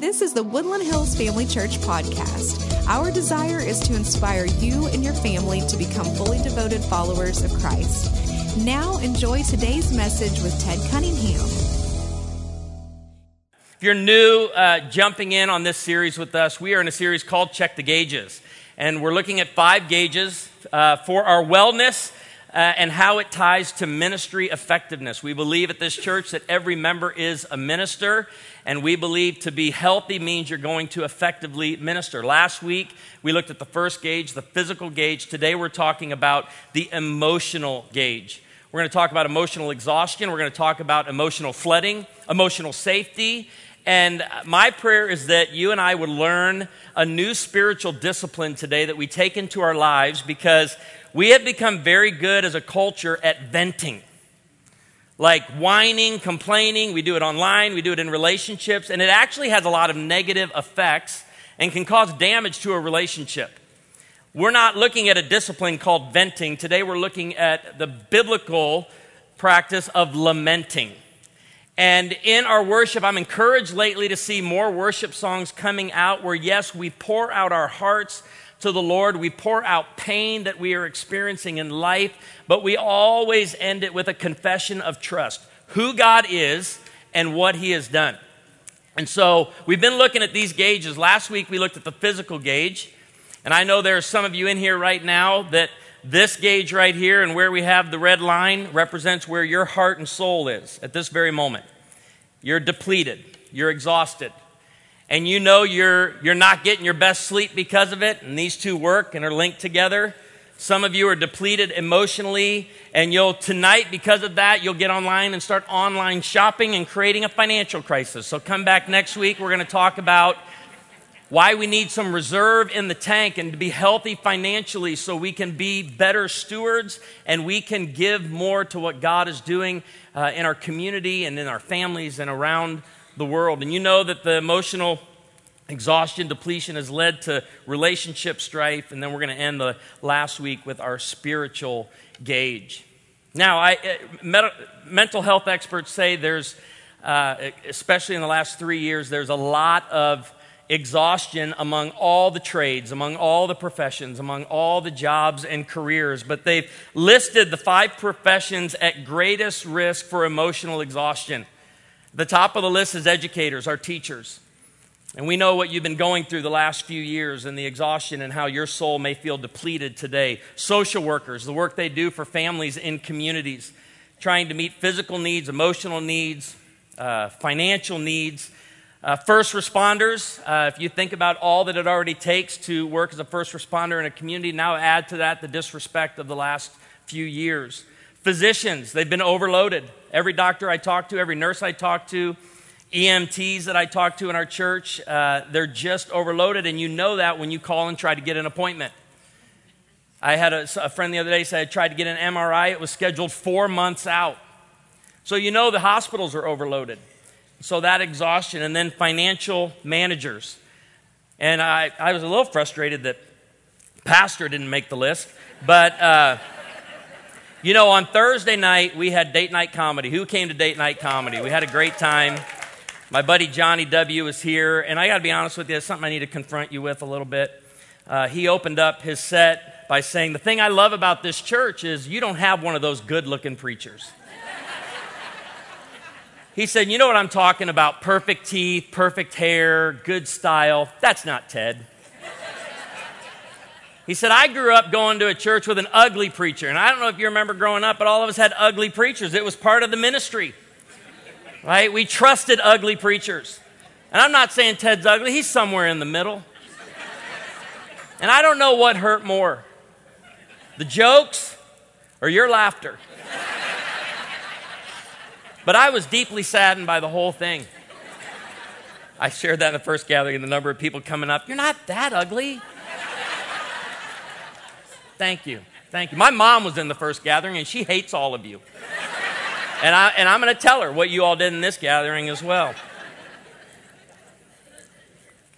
This is the Woodland Hills Family Church podcast. Our desire is to inspire you and your family to become fully devoted followers of Christ. Now, enjoy today's message with Ted Cunningham. If you're new, uh, jumping in on this series with us, we are in a series called Check the Gauges. And we're looking at five gauges uh, for our wellness uh, and how it ties to ministry effectiveness. We believe at this church that every member is a minister, and we believe to be healthy means you're going to effectively minister. Last week, we looked at the first gauge, the physical gauge. Today, we're talking about the emotional gauge. We're going to talk about emotional exhaustion, we're going to talk about emotional flooding, emotional safety. And my prayer is that you and I would learn a new spiritual discipline today that we take into our lives because we have become very good as a culture at venting. Like whining, complaining, we do it online, we do it in relationships, and it actually has a lot of negative effects and can cause damage to a relationship. We're not looking at a discipline called venting. Today we're looking at the biblical practice of lamenting. And in our worship, I'm encouraged lately to see more worship songs coming out where, yes, we pour out our hearts to the Lord. We pour out pain that we are experiencing in life, but we always end it with a confession of trust who God is and what He has done. And so we've been looking at these gauges. Last week we looked at the physical gauge. And I know there are some of you in here right now that this gauge right here and where we have the red line represents where your heart and soul is at this very moment. You're depleted, you're exhausted, and you know you're, you're not getting your best sleep because of it, and these two work and are linked together. Some of you are depleted emotionally, and you'll tonight, because of that, you'll get online and start online shopping and creating a financial crisis. So come back next week. We're going to talk about why we need some reserve in the tank and to be healthy financially so we can be better stewards and we can give more to what God is doing uh, in our community and in our families and around the world. And you know that the emotional exhaustion, depletion has led to relationship strife. And then we're going to end the last week with our spiritual gauge. Now, I, uh, mental health experts say there's, uh, especially in the last three years, there's a lot of exhaustion among all the trades, among all the professions, among all the jobs and careers. But they've listed the five professions at greatest risk for emotional exhaustion. The top of the list is educators, our teachers. And we know what you've been going through the last few years and the exhaustion and how your soul may feel depleted today. Social workers, the work they do for families in communities, trying to meet physical needs, emotional needs, uh, financial needs. Uh, first responders, uh, if you think about all that it already takes to work as a first responder in a community, now add to that the disrespect of the last few years. Physicians, they've been overloaded. Every doctor I talk to, every nurse I talk to, EMTs that I talk to in our church, uh, they're just overloaded, and you know that when you call and try to get an appointment. I had a, a friend the other day say I tried to get an MRI, it was scheduled four months out. So you know the hospitals are overloaded. So that exhaustion, and then financial managers. And I, I was a little frustrated that pastor didn't make the list, but. Uh, you know, on Thursday night, we had date night comedy. Who came to date night comedy? We had a great time. My buddy Johnny W. was here, and I got to be honest with you, it's something I need to confront you with a little bit. Uh, he opened up his set by saying, The thing I love about this church is you don't have one of those good looking preachers. He said, You know what I'm talking about? Perfect teeth, perfect hair, good style. That's not Ted. He said, I grew up going to a church with an ugly preacher. And I don't know if you remember growing up, but all of us had ugly preachers. It was part of the ministry, right? We trusted ugly preachers. And I'm not saying Ted's ugly, he's somewhere in the middle. And I don't know what hurt more the jokes or your laughter. But I was deeply saddened by the whole thing. I shared that in the first gathering, and the number of people coming up, You're not that ugly. Thank you. Thank you. My mom was in the first gathering, and she hates all of you. And, I, and I'm going to tell her what you all did in this gathering as well.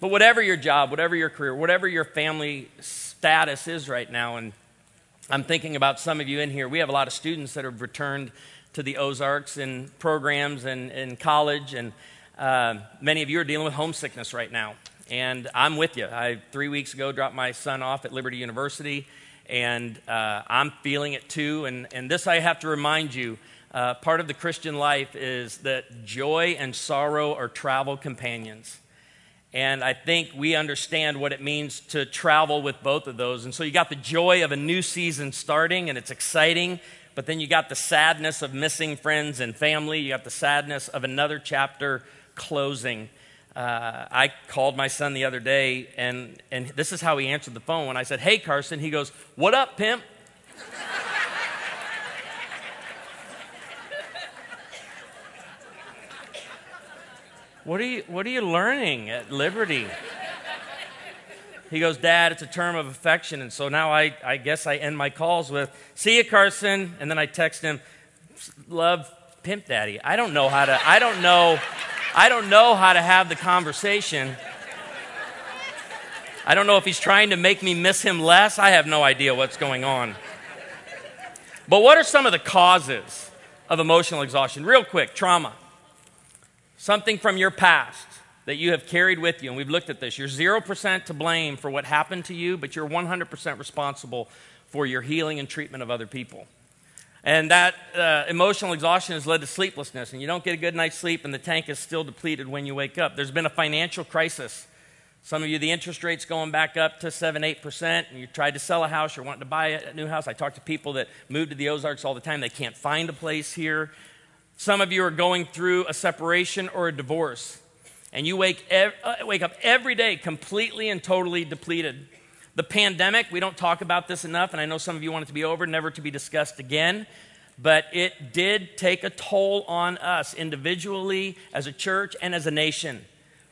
But whatever your job, whatever your career, whatever your family status is right now, and I'm thinking about some of you in here, we have a lot of students that have returned to the Ozarks in programs and in college. And Uh, many of you are dealing with homesickness right now, and I'm with you. I three weeks ago dropped my son off at Liberty University, and uh, I'm feeling it too. And, and this I have to remind you. Uh, part of the Christian life is that joy and sorrow are travel companions. And I think we understand what it means to travel with both of those. And so you got the joy of a new season starting, and it's exciting. But then you got the sadness of missing friends and family. You got the sadness of another chapter closing. Uh, I called my son the other day, and, and this is how he answered the phone. When I said, Hey, Carson, he goes, What up, pimp? what, are you, what are you learning at Liberty? He goes, Dad, it's a term of affection. And so now I, I guess I end my calls with, See you, Carson. And then I text him, Love, pimp daddy. I don't know how to, I don't know. I don't know how to have the conversation. I don't know if he's trying to make me miss him less. I have no idea what's going on. But what are some of the causes of emotional exhaustion? Real quick trauma. Something from your past that you have carried with you, and we've looked at this. You're 0% to blame for what happened to you, but you're 100% responsible for your healing and treatment of other people. And that uh, emotional exhaustion has led to sleeplessness, and you don't get a good night's sleep, and the tank is still depleted when you wake up. There's been a financial crisis. Some of you, the interest rate's going back up to 7 8%, and you tried to sell a house, you're wanting to buy a new house. I talk to people that move to the Ozarks all the time, they can't find a place here. Some of you are going through a separation or a divorce, and you wake, ev- uh, wake up every day completely and totally depleted. The pandemic, we don't talk about this enough, and I know some of you want it to be over, never to be discussed again, but it did take a toll on us individually, as a church, and as a nation.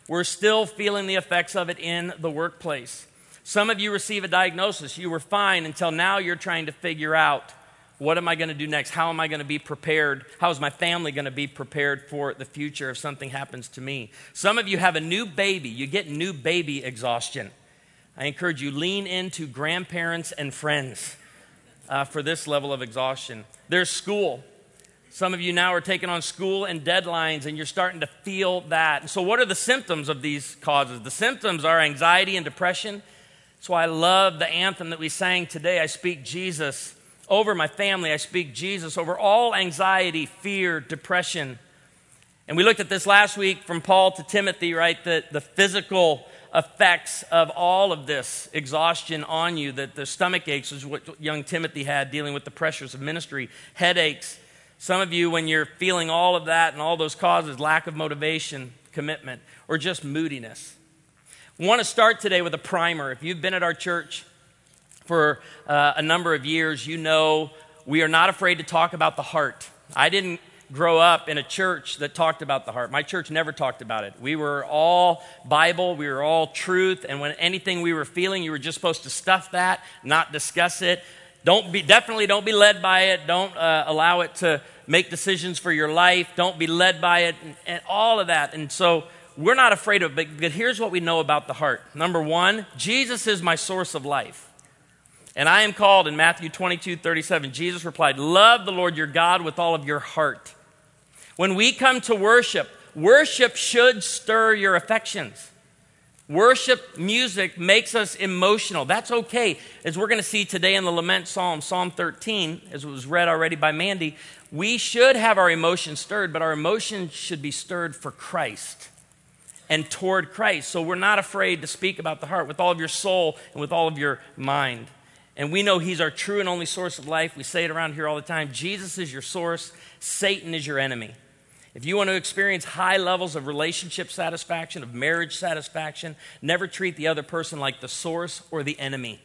We're still feeling the effects of it in the workplace. Some of you receive a diagnosis. You were fine until now you're trying to figure out what am I going to do next? How am I going to be prepared? How is my family going to be prepared for the future if something happens to me? Some of you have a new baby. You get new baby exhaustion. I encourage you, lean into grandparents and friends uh, for this level of exhaustion. There's school. Some of you now are taking on school and deadlines, and you're starting to feel that. So, what are the symptoms of these causes? The symptoms are anxiety and depression. That's why I love the anthem that we sang today. I speak Jesus over my family, I speak Jesus over all anxiety, fear, depression. And we looked at this last week from Paul to Timothy, right? The, the physical effects of all of this exhaustion on you, that the stomach aches is what young Timothy had dealing with the pressures of ministry, headaches. Some of you, when you're feeling all of that and all those causes, lack of motivation, commitment, or just moodiness. I want to start today with a primer. If you've been at our church for uh, a number of years, you know we are not afraid to talk about the heart. I didn't grow up in a church that talked about the heart. My church never talked about it. We were all Bible, we were all truth, and when anything we were feeling, you were just supposed to stuff that, not discuss it. Don't be definitely don't be led by it. Don't uh, allow it to make decisions for your life. Don't be led by it, and, and all of that. And so we're not afraid of it. But, but here's what we know about the heart. Number one, Jesus is my source of life. And I am called in Matthew 22, 37. Jesus replied, Love the Lord your God with all of your heart when we come to worship, worship should stir your affections. Worship music makes us emotional. That's okay. As we're going to see today in the Lament Psalm, Psalm 13, as it was read already by Mandy, we should have our emotions stirred, but our emotions should be stirred for Christ and toward Christ. So we're not afraid to speak about the heart with all of your soul and with all of your mind. And we know He's our true and only source of life. We say it around here all the time Jesus is your source, Satan is your enemy. If you want to experience high levels of relationship satisfaction, of marriage satisfaction, never treat the other person like the source or the enemy.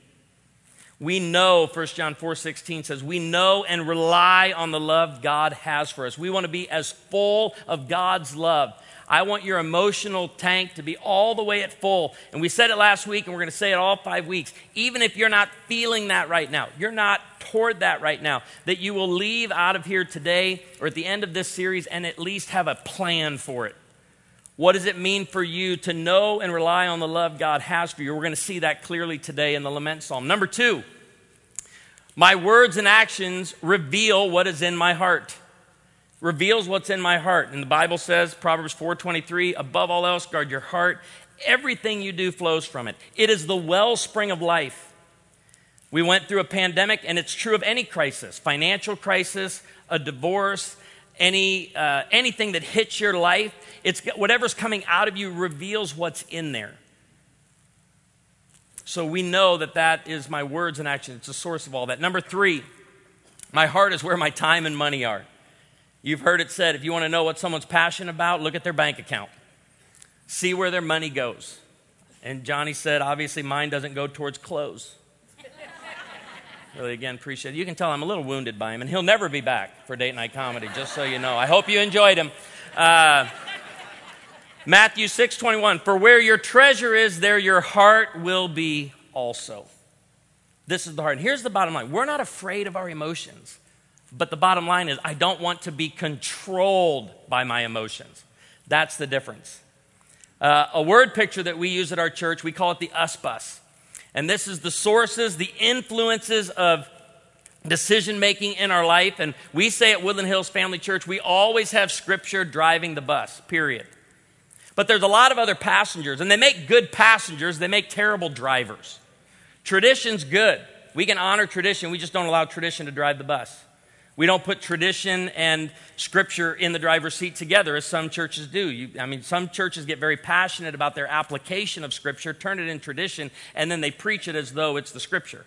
We know, 1 John 4 16 says, we know and rely on the love God has for us. We want to be as full of God's love I want your emotional tank to be all the way at full. And we said it last week, and we're going to say it all five weeks. Even if you're not feeling that right now, you're not toward that right now, that you will leave out of here today or at the end of this series and at least have a plan for it. What does it mean for you to know and rely on the love God has for you? We're going to see that clearly today in the Lament Psalm. Number two, my words and actions reveal what is in my heart. Reveals what's in my heart. And the Bible says, Proverbs 4:23, above all else guard your heart. Everything you do flows from it. It is the wellspring of life. We went through a pandemic, and it's true of any crisis financial crisis, a divorce, any, uh, anything that hits your life. It's, whatever's coming out of you reveals what's in there. So we know that that is my words and action. It's the source of all that. Number three, my heart is where my time and money are. You've heard it said if you want to know what someone's passionate about, look at their bank account, see where their money goes. And Johnny said, obviously, mine doesn't go towards clothes. really, again, appreciate it. You can tell I'm a little wounded by him, and he'll never be back for date night comedy, just so you know. I hope you enjoyed him. Uh, Matthew 6 21, for where your treasure is, there your heart will be also. This is the heart. And here's the bottom line we're not afraid of our emotions. But the bottom line is, I don't want to be controlled by my emotions. That's the difference. Uh, a word picture that we use at our church, we call it the us bus. And this is the sources, the influences of decision making in our life. And we say at Woodland Hills Family Church, we always have scripture driving the bus, period. But there's a lot of other passengers, and they make good passengers, they make terrible drivers. Tradition's good. We can honor tradition, we just don't allow tradition to drive the bus. We don't put tradition and scripture in the driver's seat together as some churches do. You, I mean, some churches get very passionate about their application of scripture, turn it in tradition, and then they preach it as though it's the scripture.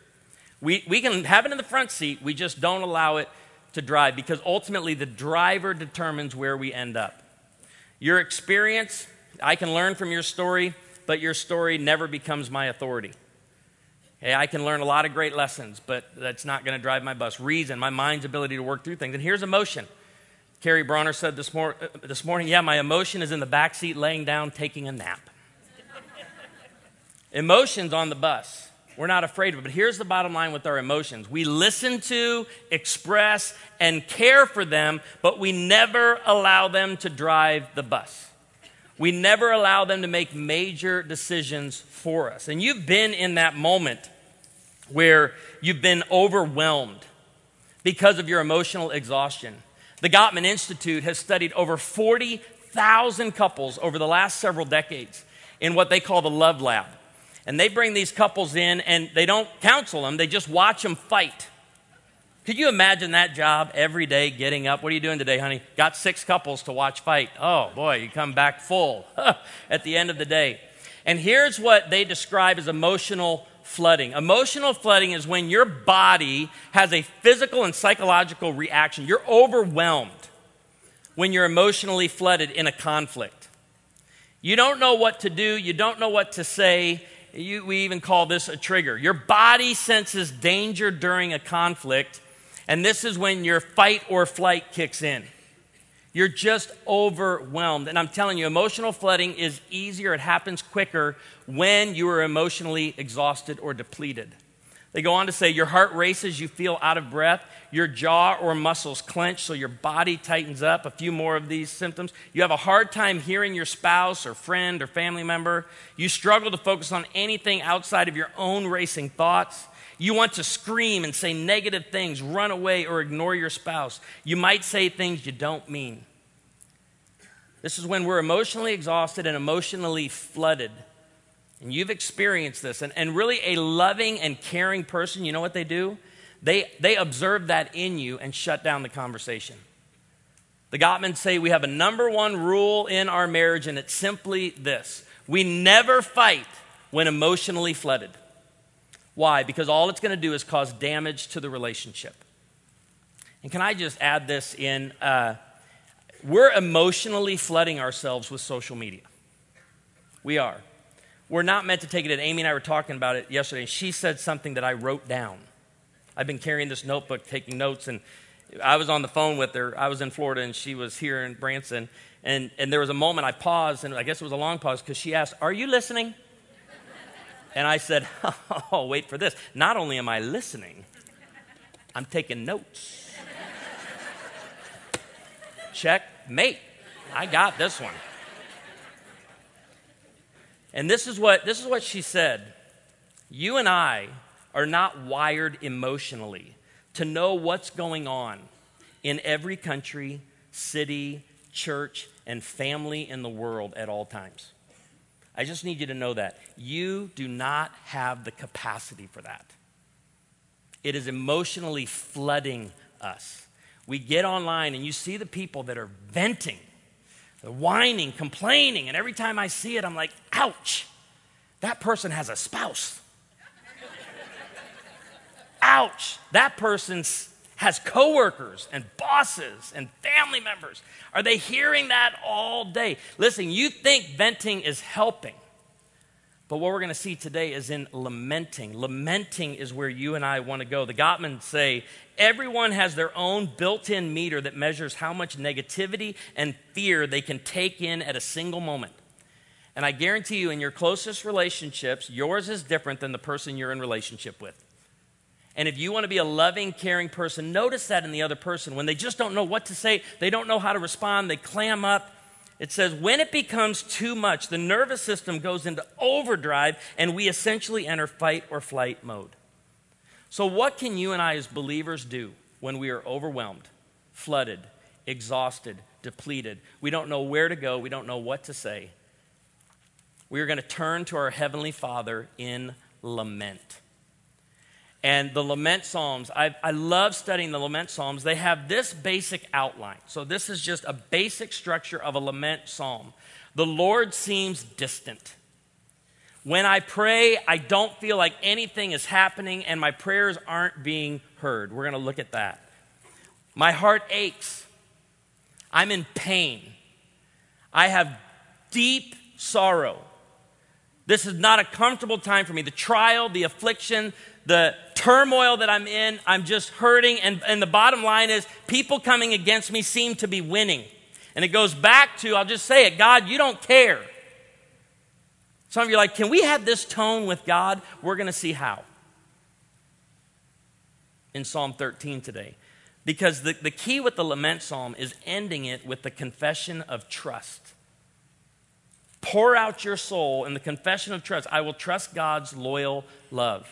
We, we can have it in the front seat, we just don't allow it to drive because ultimately the driver determines where we end up. Your experience, I can learn from your story, but your story never becomes my authority. Hey, I can learn a lot of great lessons, but that's not going to drive my bus. Reason, my mind's ability to work through things. And here's emotion. Carrie Bronner said this, mor- uh, this morning, yeah, my emotion is in the back seat laying down taking a nap. Emotions on the bus. We're not afraid of it. But here's the bottom line with our emotions we listen to, express, and care for them, but we never allow them to drive the bus. We never allow them to make major decisions for us. And you've been in that moment where you've been overwhelmed because of your emotional exhaustion. The Gottman Institute has studied over 40,000 couples over the last several decades in what they call the Love Lab. And they bring these couples in and they don't counsel them, they just watch them fight. Could you imagine that job every day getting up? What are you doing today, honey? Got six couples to watch fight. Oh, boy, you come back full at the end of the day. And here's what they describe as emotional flooding. Emotional flooding is when your body has a physical and psychological reaction. You're overwhelmed when you're emotionally flooded in a conflict. You don't know what to do, you don't know what to say. You, we even call this a trigger. Your body senses danger during a conflict and this is when your fight or flight kicks in. You're just overwhelmed. And I'm telling you, emotional flooding is easier, it happens quicker when you are emotionally exhausted or depleted. They go on to say your heart races, you feel out of breath, your jaw or muscles clench, so your body tightens up. A few more of these symptoms. You have a hard time hearing your spouse or friend or family member. You struggle to focus on anything outside of your own racing thoughts. You want to scream and say negative things, run away, or ignore your spouse. You might say things you don't mean. This is when we're emotionally exhausted and emotionally flooded. And you've experienced this. And, and really, a loving and caring person, you know what they do? They, they observe that in you and shut down the conversation. The Gottmans say we have a number one rule in our marriage, and it's simply this we never fight when emotionally flooded. Why? Because all it's going to do is cause damage to the relationship. And can I just add this in? Uh, we're emotionally flooding ourselves with social media. We are. We're not meant to take it in. Amy and I were talking about it yesterday, and she said something that I wrote down. I've been carrying this notebook, taking notes, and I was on the phone with her. I was in Florida, and she was here in Branson. And, and there was a moment I paused, and I guess it was a long pause, because she asked, Are you listening? And I said, Oh, wait for this. Not only am I listening, I'm taking notes. Check, mate. I got this one. And this is what this is what she said. You and I are not wired emotionally to know what's going on in every country, city, church, and family in the world at all times. I just need you to know that. You do not have the capacity for that. It is emotionally flooding us. We get online and you see the people that are venting, they're whining, complaining, and every time I see it, I'm like, ouch, that person has a spouse. ouch, that person has coworkers and bosses and family members. Are they hearing that all day? Listen, you think venting is helping. But what we're going to see today is in lamenting. Lamenting is where you and I want to go. The Gottmans say everyone has their own built in meter that measures how much negativity and fear they can take in at a single moment. And I guarantee you, in your closest relationships, yours is different than the person you're in relationship with. And if you want to be a loving, caring person, notice that in the other person. When they just don't know what to say, they don't know how to respond, they clam up, it says, when it becomes too much, the nervous system goes into overdrive and we essentially enter fight or flight mode. So, what can you and I as believers do when we are overwhelmed, flooded, exhausted, depleted? We don't know where to go, we don't know what to say. We are going to turn to our Heavenly Father in lament. And the lament psalms, I, I love studying the lament psalms. They have this basic outline. So, this is just a basic structure of a lament psalm. The Lord seems distant. When I pray, I don't feel like anything is happening and my prayers aren't being heard. We're going to look at that. My heart aches. I'm in pain. I have deep sorrow. This is not a comfortable time for me. The trial, the affliction, the turmoil that I'm in, I'm just hurting. And, and the bottom line is, people coming against me seem to be winning. And it goes back to, I'll just say it God, you don't care. Some of you are like, can we have this tone with God? We're going to see how. In Psalm 13 today. Because the, the key with the lament psalm is ending it with the confession of trust. Pour out your soul in the confession of trust. I will trust God's loyal love.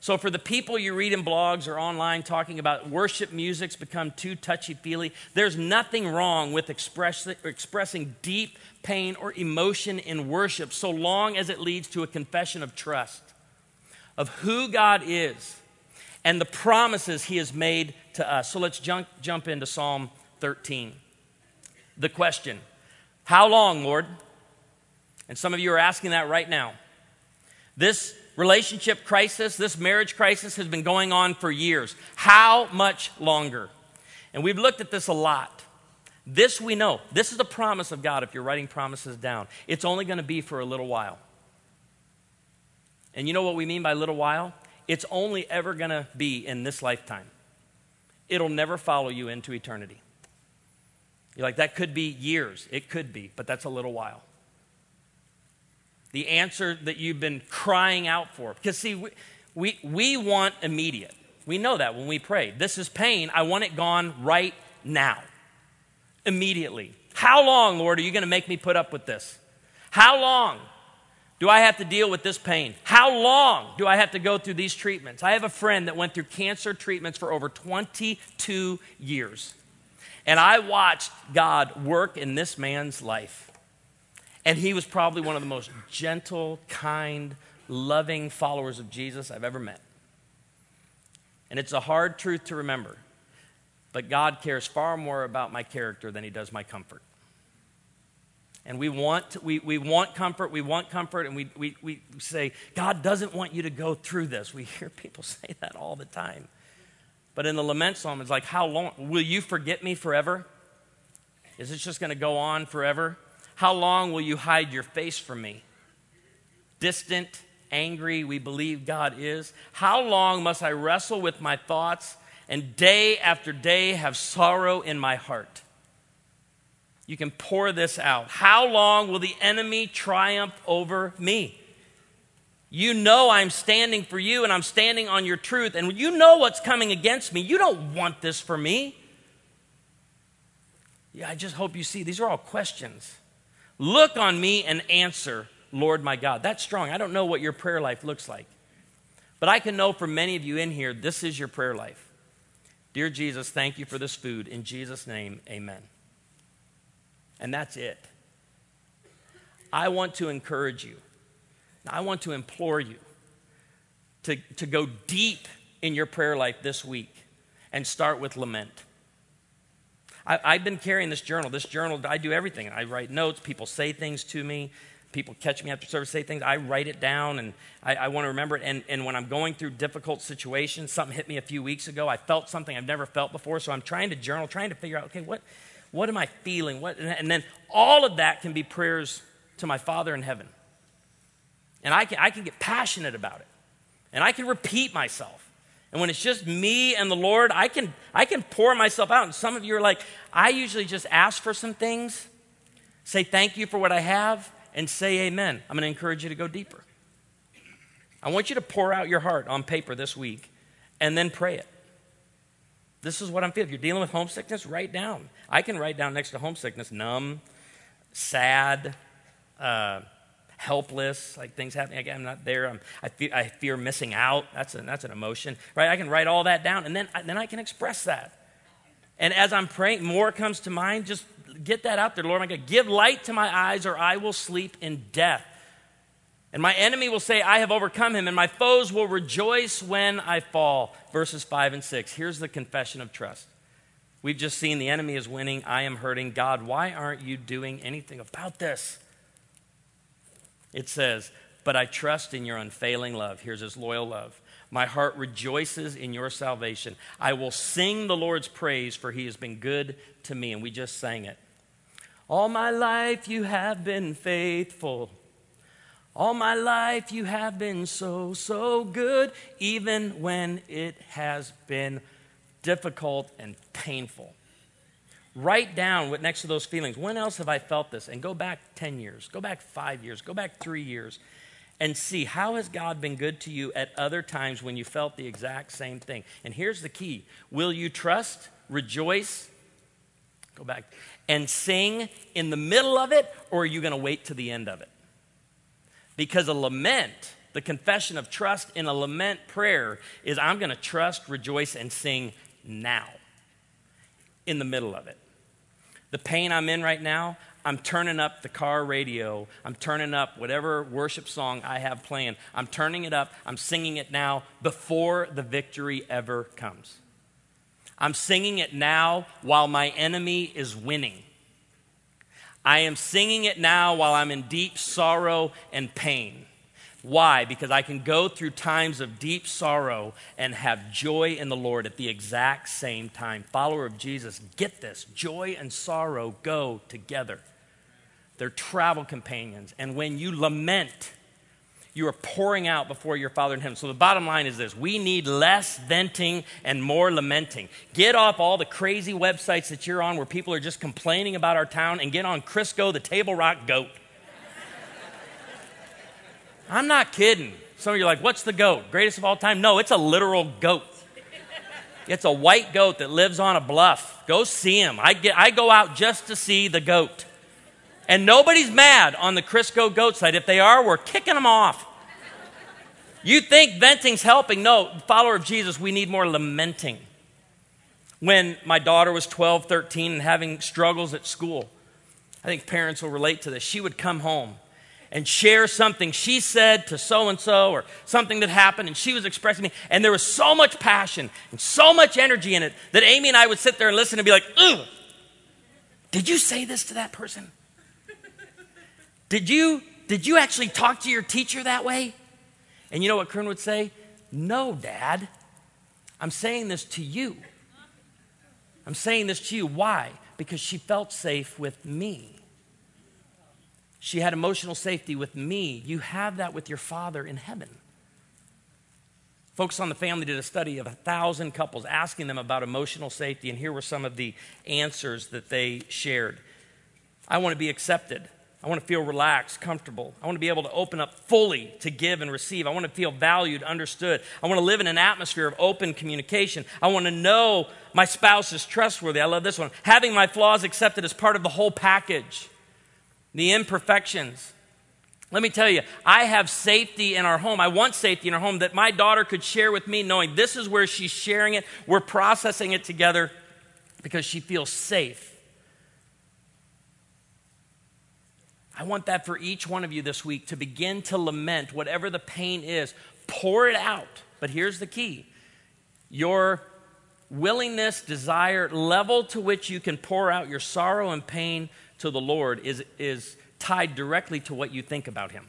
So, for the people you read in blogs or online talking about worship music's become too touchy feely, there's nothing wrong with express, expressing deep pain or emotion in worship so long as it leads to a confession of trust of who God is and the promises He has made to us. So, let's jump, jump into Psalm 13. The question How long, Lord? And some of you are asking that right now. This relationship crisis, this marriage crisis has been going on for years. How much longer? And we've looked at this a lot. This we know. This is the promise of God if you're writing promises down. It's only going to be for a little while. And you know what we mean by little while? It's only ever going to be in this lifetime. It'll never follow you into eternity. You're like, that could be years. It could be, but that's a little while the answer that you've been crying out for. Because, see, we, we, we want immediate. We know that when we pray. This is pain. I want it gone right now, immediately. How long, Lord, are you going to make me put up with this? How long do I have to deal with this pain? How long do I have to go through these treatments? I have a friend that went through cancer treatments for over 22 years. And I watched God work in this man's life. And he was probably one of the most gentle, kind, loving followers of Jesus I've ever met. And it's a hard truth to remember, but God cares far more about my character than he does my comfort. And we want, we, we want comfort, we want comfort, and we, we, we say, God doesn't want you to go through this. We hear people say that all the time. But in the lament psalm, it's like, how long? Will you forget me forever? Is this just going to go on forever? How long will you hide your face from me? Distant, angry, we believe God is. How long must I wrestle with my thoughts and day after day have sorrow in my heart? You can pour this out. How long will the enemy triumph over me? You know I'm standing for you and I'm standing on your truth, and you know what's coming against me. You don't want this for me. Yeah, I just hope you see these are all questions. Look on me and answer, Lord my God. That's strong. I don't know what your prayer life looks like. But I can know for many of you in here, this is your prayer life. Dear Jesus, thank you for this food. In Jesus' name, amen. And that's it. I want to encourage you. I want to implore you to, to go deep in your prayer life this week and start with lament. I, have been carrying this journal. This journal, I do everything. I write notes, people say things to me, people catch me after service, say things. I write it down and I, I want to remember it. And, and when I'm going through difficult situations, something hit me a few weeks ago. I felt something I've never felt before. So I'm trying to journal, trying to figure out, okay, what, what am I feeling? What, and then all of that can be prayers to my Father in heaven. And I can, I can get passionate about it. And I can repeat myself. And when it's just me and the Lord, I can, I can pour myself out. And some of you are like, I usually just ask for some things, say thank you for what I have, and say amen. I'm going to encourage you to go deeper. I want you to pour out your heart on paper this week and then pray it. This is what I'm feeling. If you're dealing with homesickness, write down. I can write down next to homesickness numb, sad, uh, helpless, like things happening. Again, I'm not there. I'm, I, fear, I fear missing out. That's, a, that's an emotion, right? I can write all that down, and then, then I can express that. And as I'm praying, more comes to mind. Just get that out there, Lord. I'm going to give light to my eyes, or I will sleep in death. And my enemy will say, I have overcome him, and my foes will rejoice when I fall. Verses 5 and 6. Here's the confession of trust. We've just seen the enemy is winning. I am hurting. God, why aren't you doing anything about this? It says, But I trust in your unfailing love. Here's his loyal love. My heart rejoices in your salvation. I will sing the Lord's praise, for he has been good to me. And we just sang it. All my life you have been faithful. All my life you have been so, so good, even when it has been difficult and painful. Write down what next to those feelings. When else have I felt this? And go back 10 years, go back five years, go back three years, and see how has God been good to you at other times when you felt the exact same thing. And here's the key Will you trust, rejoice, go back, and sing in the middle of it, or are you going to wait to the end of it? Because a lament, the confession of trust in a lament prayer, is I'm going to trust, rejoice, and sing now in the middle of it. The pain I'm in right now, I'm turning up the car radio. I'm turning up whatever worship song I have playing. I'm turning it up. I'm singing it now before the victory ever comes. I'm singing it now while my enemy is winning. I am singing it now while I'm in deep sorrow and pain. Why? Because I can go through times of deep sorrow and have joy in the Lord at the exact same time. Follower of Jesus, get this joy and sorrow go together. They're travel companions. And when you lament, you are pouring out before your Father in heaven. So the bottom line is this we need less venting and more lamenting. Get off all the crazy websites that you're on where people are just complaining about our town and get on Crisco, the Table Rock goat. I'm not kidding. Some of you are like, what's the goat? Greatest of all time? No, it's a literal goat. It's a white goat that lives on a bluff. Go see him. I, get, I go out just to see the goat. And nobody's mad on the Crisco goat side. If they are, we're kicking them off. You think venting's helping? No, follower of Jesus, we need more lamenting. When my daughter was 12, 13, and having struggles at school, I think parents will relate to this. She would come home and share something she said to so and so or something that happened and she was expressing me and there was so much passion and so much energy in it that Amy and I would sit there and listen and be like, "Ooh. Did you say this to that person? Did you did you actually talk to your teacher that way?" And you know what Corynn would say? "No, dad. I'm saying this to you. I'm saying this to you. Why? Because she felt safe with me." She had emotional safety with me. You have that with your Father in heaven. Focus on the Family did a study of a thousand couples asking them about emotional safety, and here were some of the answers that they shared. I want to be accepted. I want to feel relaxed, comfortable. I want to be able to open up fully to give and receive. I want to feel valued, understood. I want to live in an atmosphere of open communication. I want to know my spouse is trustworthy. I love this one. Having my flaws accepted as part of the whole package the imperfections. Let me tell you, I have safety in our home. I want safety in our home that my daughter could share with me, knowing this is where she's sharing it. We're processing it together because she feels safe. I want that for each one of you this week to begin to lament whatever the pain is. Pour it out. But here's the key your willingness, desire, level to which you can pour out your sorrow and pain to the Lord is, is tied directly to what you think about Him.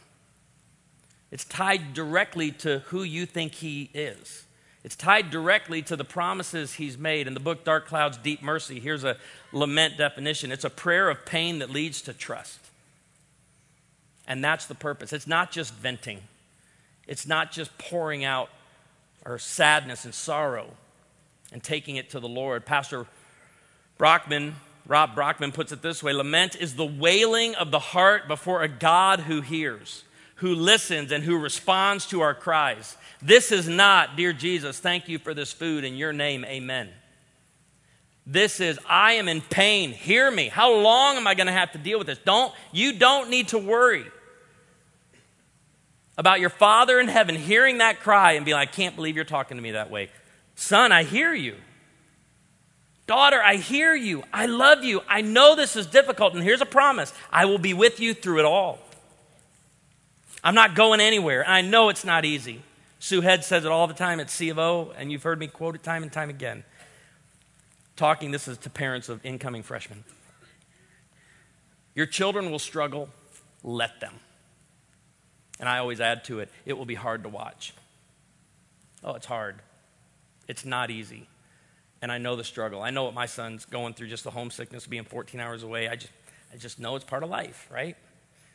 It's tied directly to who you think He is. It's tied directly to the promises He's made. In the book Dark Clouds, Deep Mercy, here's a lament definition it's a prayer of pain that leads to trust. And that's the purpose. It's not just venting, it's not just pouring out our sadness and sorrow and taking it to the Lord. Pastor Brockman, Rob Brockman puts it this way Lament is the wailing of the heart before a God who hears, who listens, and who responds to our cries. This is not, dear Jesus, thank you for this food. In your name, amen. This is, I am in pain. Hear me. How long am I going to have to deal with this? Don't, you don't need to worry about your Father in heaven hearing that cry and being like, I can't believe you're talking to me that way. Son, I hear you. Daughter, I hear you. I love you. I know this is difficult, and here's a promise I will be with you through it all. I'm not going anywhere. I know it's not easy. Sue Head says it all the time at C of O, and you've heard me quote it time and time again. Talking, this is to parents of incoming freshmen. Your children will struggle, let them. And I always add to it, it will be hard to watch. Oh, it's hard. It's not easy. And I know the struggle. I know what my son's going through, just the homesickness, being 14 hours away. I just, I just know it's part of life, right?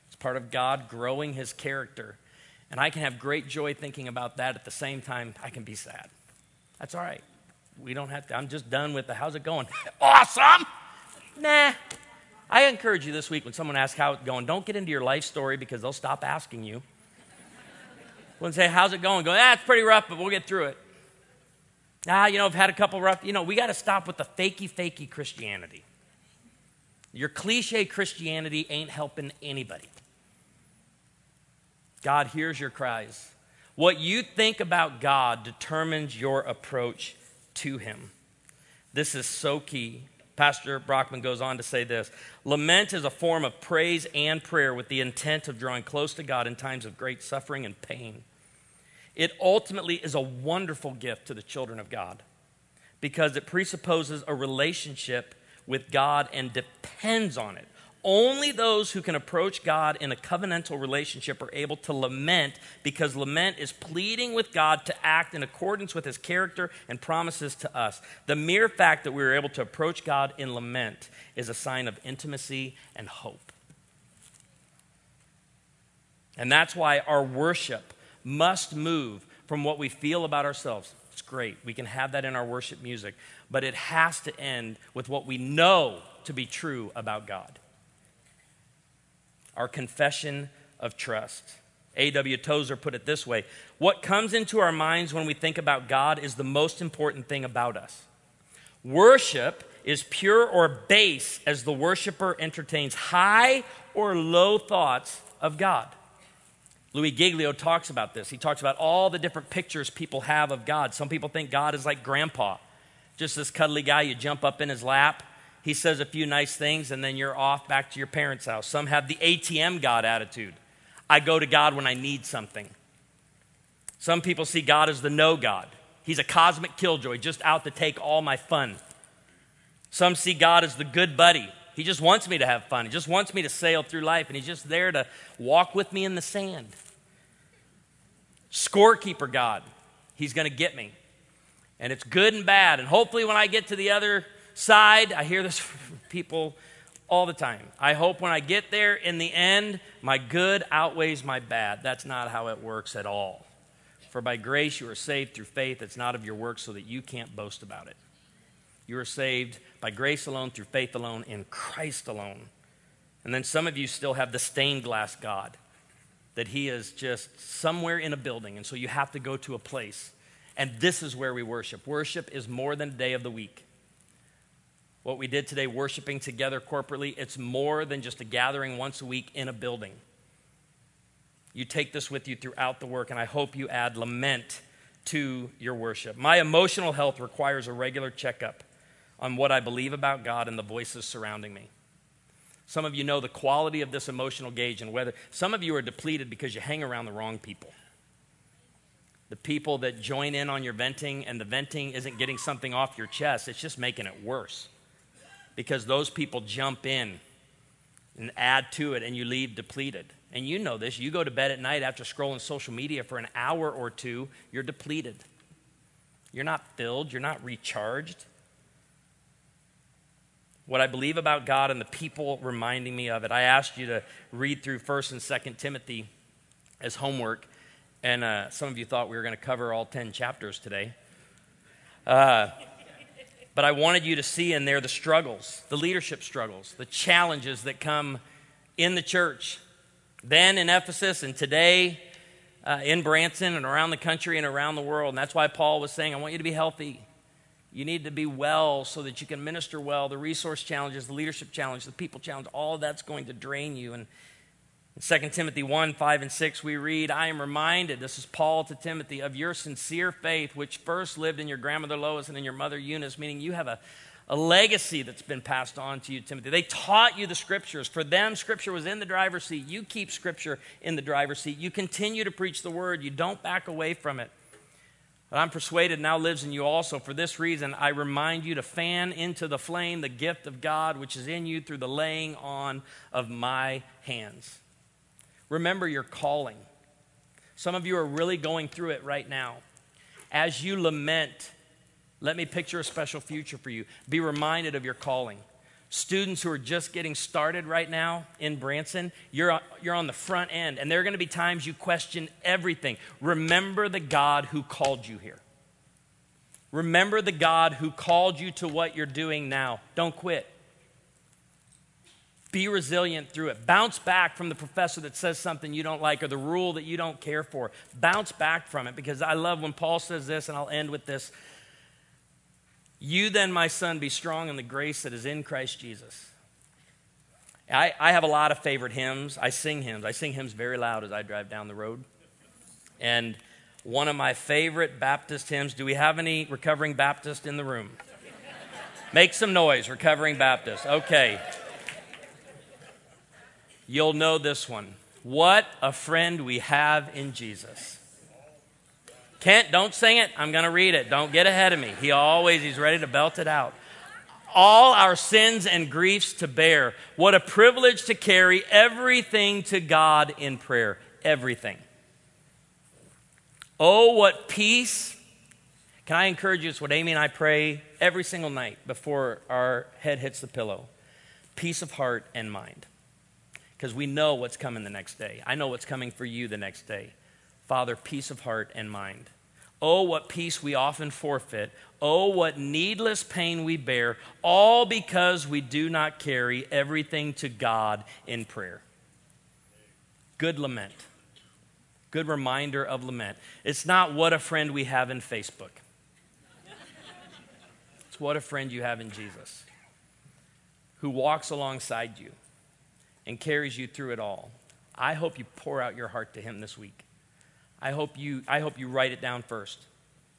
It's part of God growing his character. And I can have great joy thinking about that at the same time, I can be sad. That's all right. We don't have to, I'm just done with the how's it going? awesome! Nah. I encourage you this week when someone asks how it's going, don't get into your life story because they'll stop asking you. When they say, how's it going? Go, ah, it's pretty rough, but we'll get through it. Ah, you know, I've had a couple rough, you know, we got to stop with the fakey, fakey Christianity. Your cliche Christianity ain't helping anybody. God hears your cries. What you think about God determines your approach to Him. This is so key. Pastor Brockman goes on to say this Lament is a form of praise and prayer with the intent of drawing close to God in times of great suffering and pain. It ultimately is a wonderful gift to the children of God because it presupposes a relationship with God and depends on it. Only those who can approach God in a covenantal relationship are able to lament because lament is pleading with God to act in accordance with his character and promises to us. The mere fact that we are able to approach God in lament is a sign of intimacy and hope. And that's why our worship must move from what we feel about ourselves. It's great. We can have that in our worship music, but it has to end with what we know to be true about God. Our confession of trust. A.W. Tozer put it this way What comes into our minds when we think about God is the most important thing about us. Worship is pure or base as the worshiper entertains high or low thoughts of God. Louis Giglio talks about this. He talks about all the different pictures people have of God. Some people think God is like grandpa, just this cuddly guy, you jump up in his lap. He says a few nice things, and then you're off back to your parents' house. Some have the ATM God attitude I go to God when I need something. Some people see God as the no God. He's a cosmic killjoy, just out to take all my fun. Some see God as the good buddy. He just wants me to have fun. He just wants me to sail through life, and He's just there to walk with me in the sand scorekeeper God. He's going to get me. And it's good and bad. And hopefully, when I get to the other side, I hear this from people all the time. I hope when I get there, in the end, my good outweighs my bad. That's not how it works at all. For by grace you are saved through faith. It's not of your works, so that you can't boast about it. You are saved by grace alone, through faith alone, in Christ alone. And then some of you still have the stained glass God that he is just somewhere in a building, and so you have to go to a place. And this is where we worship. Worship is more than a day of the week. What we did today, worshiping together corporately, it's more than just a gathering once a week in a building. You take this with you throughout the work, and I hope you add lament to your worship. My emotional health requires a regular checkup on what I believe about God and the voices surrounding me. Some of you know the quality of this emotional gauge and whether some of you are depleted because you hang around the wrong people. The people that join in on your venting and the venting isn't getting something off your chest, it's just making it worse. Because those people jump in and add to it and you leave depleted. And you know this. You go to bed at night after scrolling social media for an hour or two, you're depleted. You're not filled, you're not recharged. What I believe about God and the people reminding me of it. I asked you to read through 1st and 2nd Timothy as homework, and uh, some of you thought we were going to cover all 10 chapters today. Uh, but I wanted you to see in there the struggles, the leadership struggles, the challenges that come in the church. Then in Ephesus and today uh, in Branson and around the country and around the world. And that's why Paul was saying, I want you to be healthy. You need to be well so that you can minister well. The resource challenges, the leadership challenge, the people challenge, all that's going to drain you. And in 2 Timothy 1 5 and 6, we read, I am reminded, this is Paul to Timothy, of your sincere faith, which first lived in your grandmother Lois and in your mother Eunice, meaning you have a, a legacy that's been passed on to you, Timothy. They taught you the scriptures. For them, scripture was in the driver's seat. You keep scripture in the driver's seat. You continue to preach the word, you don't back away from it. But I'm persuaded now lives in you also. For this reason, I remind you to fan into the flame the gift of God which is in you through the laying on of my hands. Remember your calling. Some of you are really going through it right now. As you lament, let me picture a special future for you. Be reminded of your calling. Students who are just getting started right now in Branson, you're, you're on the front end, and there are going to be times you question everything. Remember the God who called you here. Remember the God who called you to what you're doing now. Don't quit. Be resilient through it. Bounce back from the professor that says something you don't like or the rule that you don't care for. Bounce back from it because I love when Paul says this, and I'll end with this. You then, my son, be strong in the grace that is in Christ Jesus. I, I have a lot of favorite hymns. I sing hymns. I sing hymns very loud as I drive down the road. And one of my favorite Baptist hymns do we have any recovering Baptist in the room? Make some noise, recovering Baptist. Okay. You'll know this one. What a friend we have in Jesus. Kent, don't sing it. I'm going to read it. Don't get ahead of me. He always, he's ready to belt it out. All our sins and griefs to bear. What a privilege to carry everything to God in prayer. Everything. Oh, what peace. Can I encourage you? It's what Amy and I pray every single night before our head hits the pillow peace of heart and mind because we know what's coming the next day. I know what's coming for you the next day. Father, peace of heart and mind. Oh, what peace we often forfeit. Oh, what needless pain we bear, all because we do not carry everything to God in prayer. Good lament. Good reminder of lament. It's not what a friend we have in Facebook, it's what a friend you have in Jesus who walks alongside you and carries you through it all. I hope you pour out your heart to Him this week. I hope you, I hope you write it down first.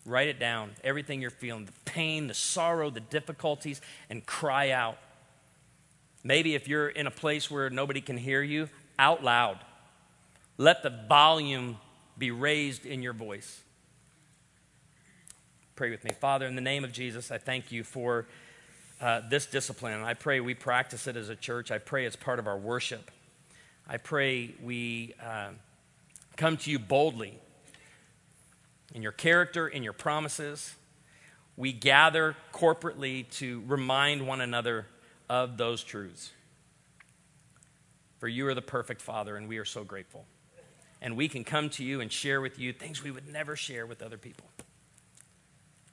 Write it down, everything you're feeling the pain, the sorrow, the difficulties, and cry out. Maybe if you're in a place where nobody can hear you, out loud. Let the volume be raised in your voice. Pray with me. Father, in the name of Jesus, I thank you for uh, this discipline. I pray we practice it as a church. I pray it's part of our worship. I pray we uh, come to you boldly in your character, in your promises. We gather corporately to remind one another of those truths. For you are the perfect Father, and we are so grateful. And we can come to you and share with you things we would never share with other people.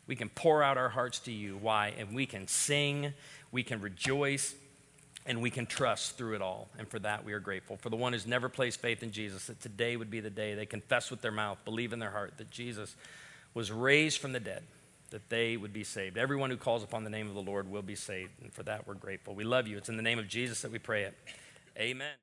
We can pour out our hearts to you. Why? And we can sing, we can rejoice, and we can trust through it all. And for that, we are grateful. For the one who's never placed faith in Jesus, that today would be the day they confess with their mouth, believe in their heart that Jesus was raised from the dead, that they would be saved. Everyone who calls upon the name of the Lord will be saved. And for that, we're grateful. We love you. It's in the name of Jesus that we pray it. Amen.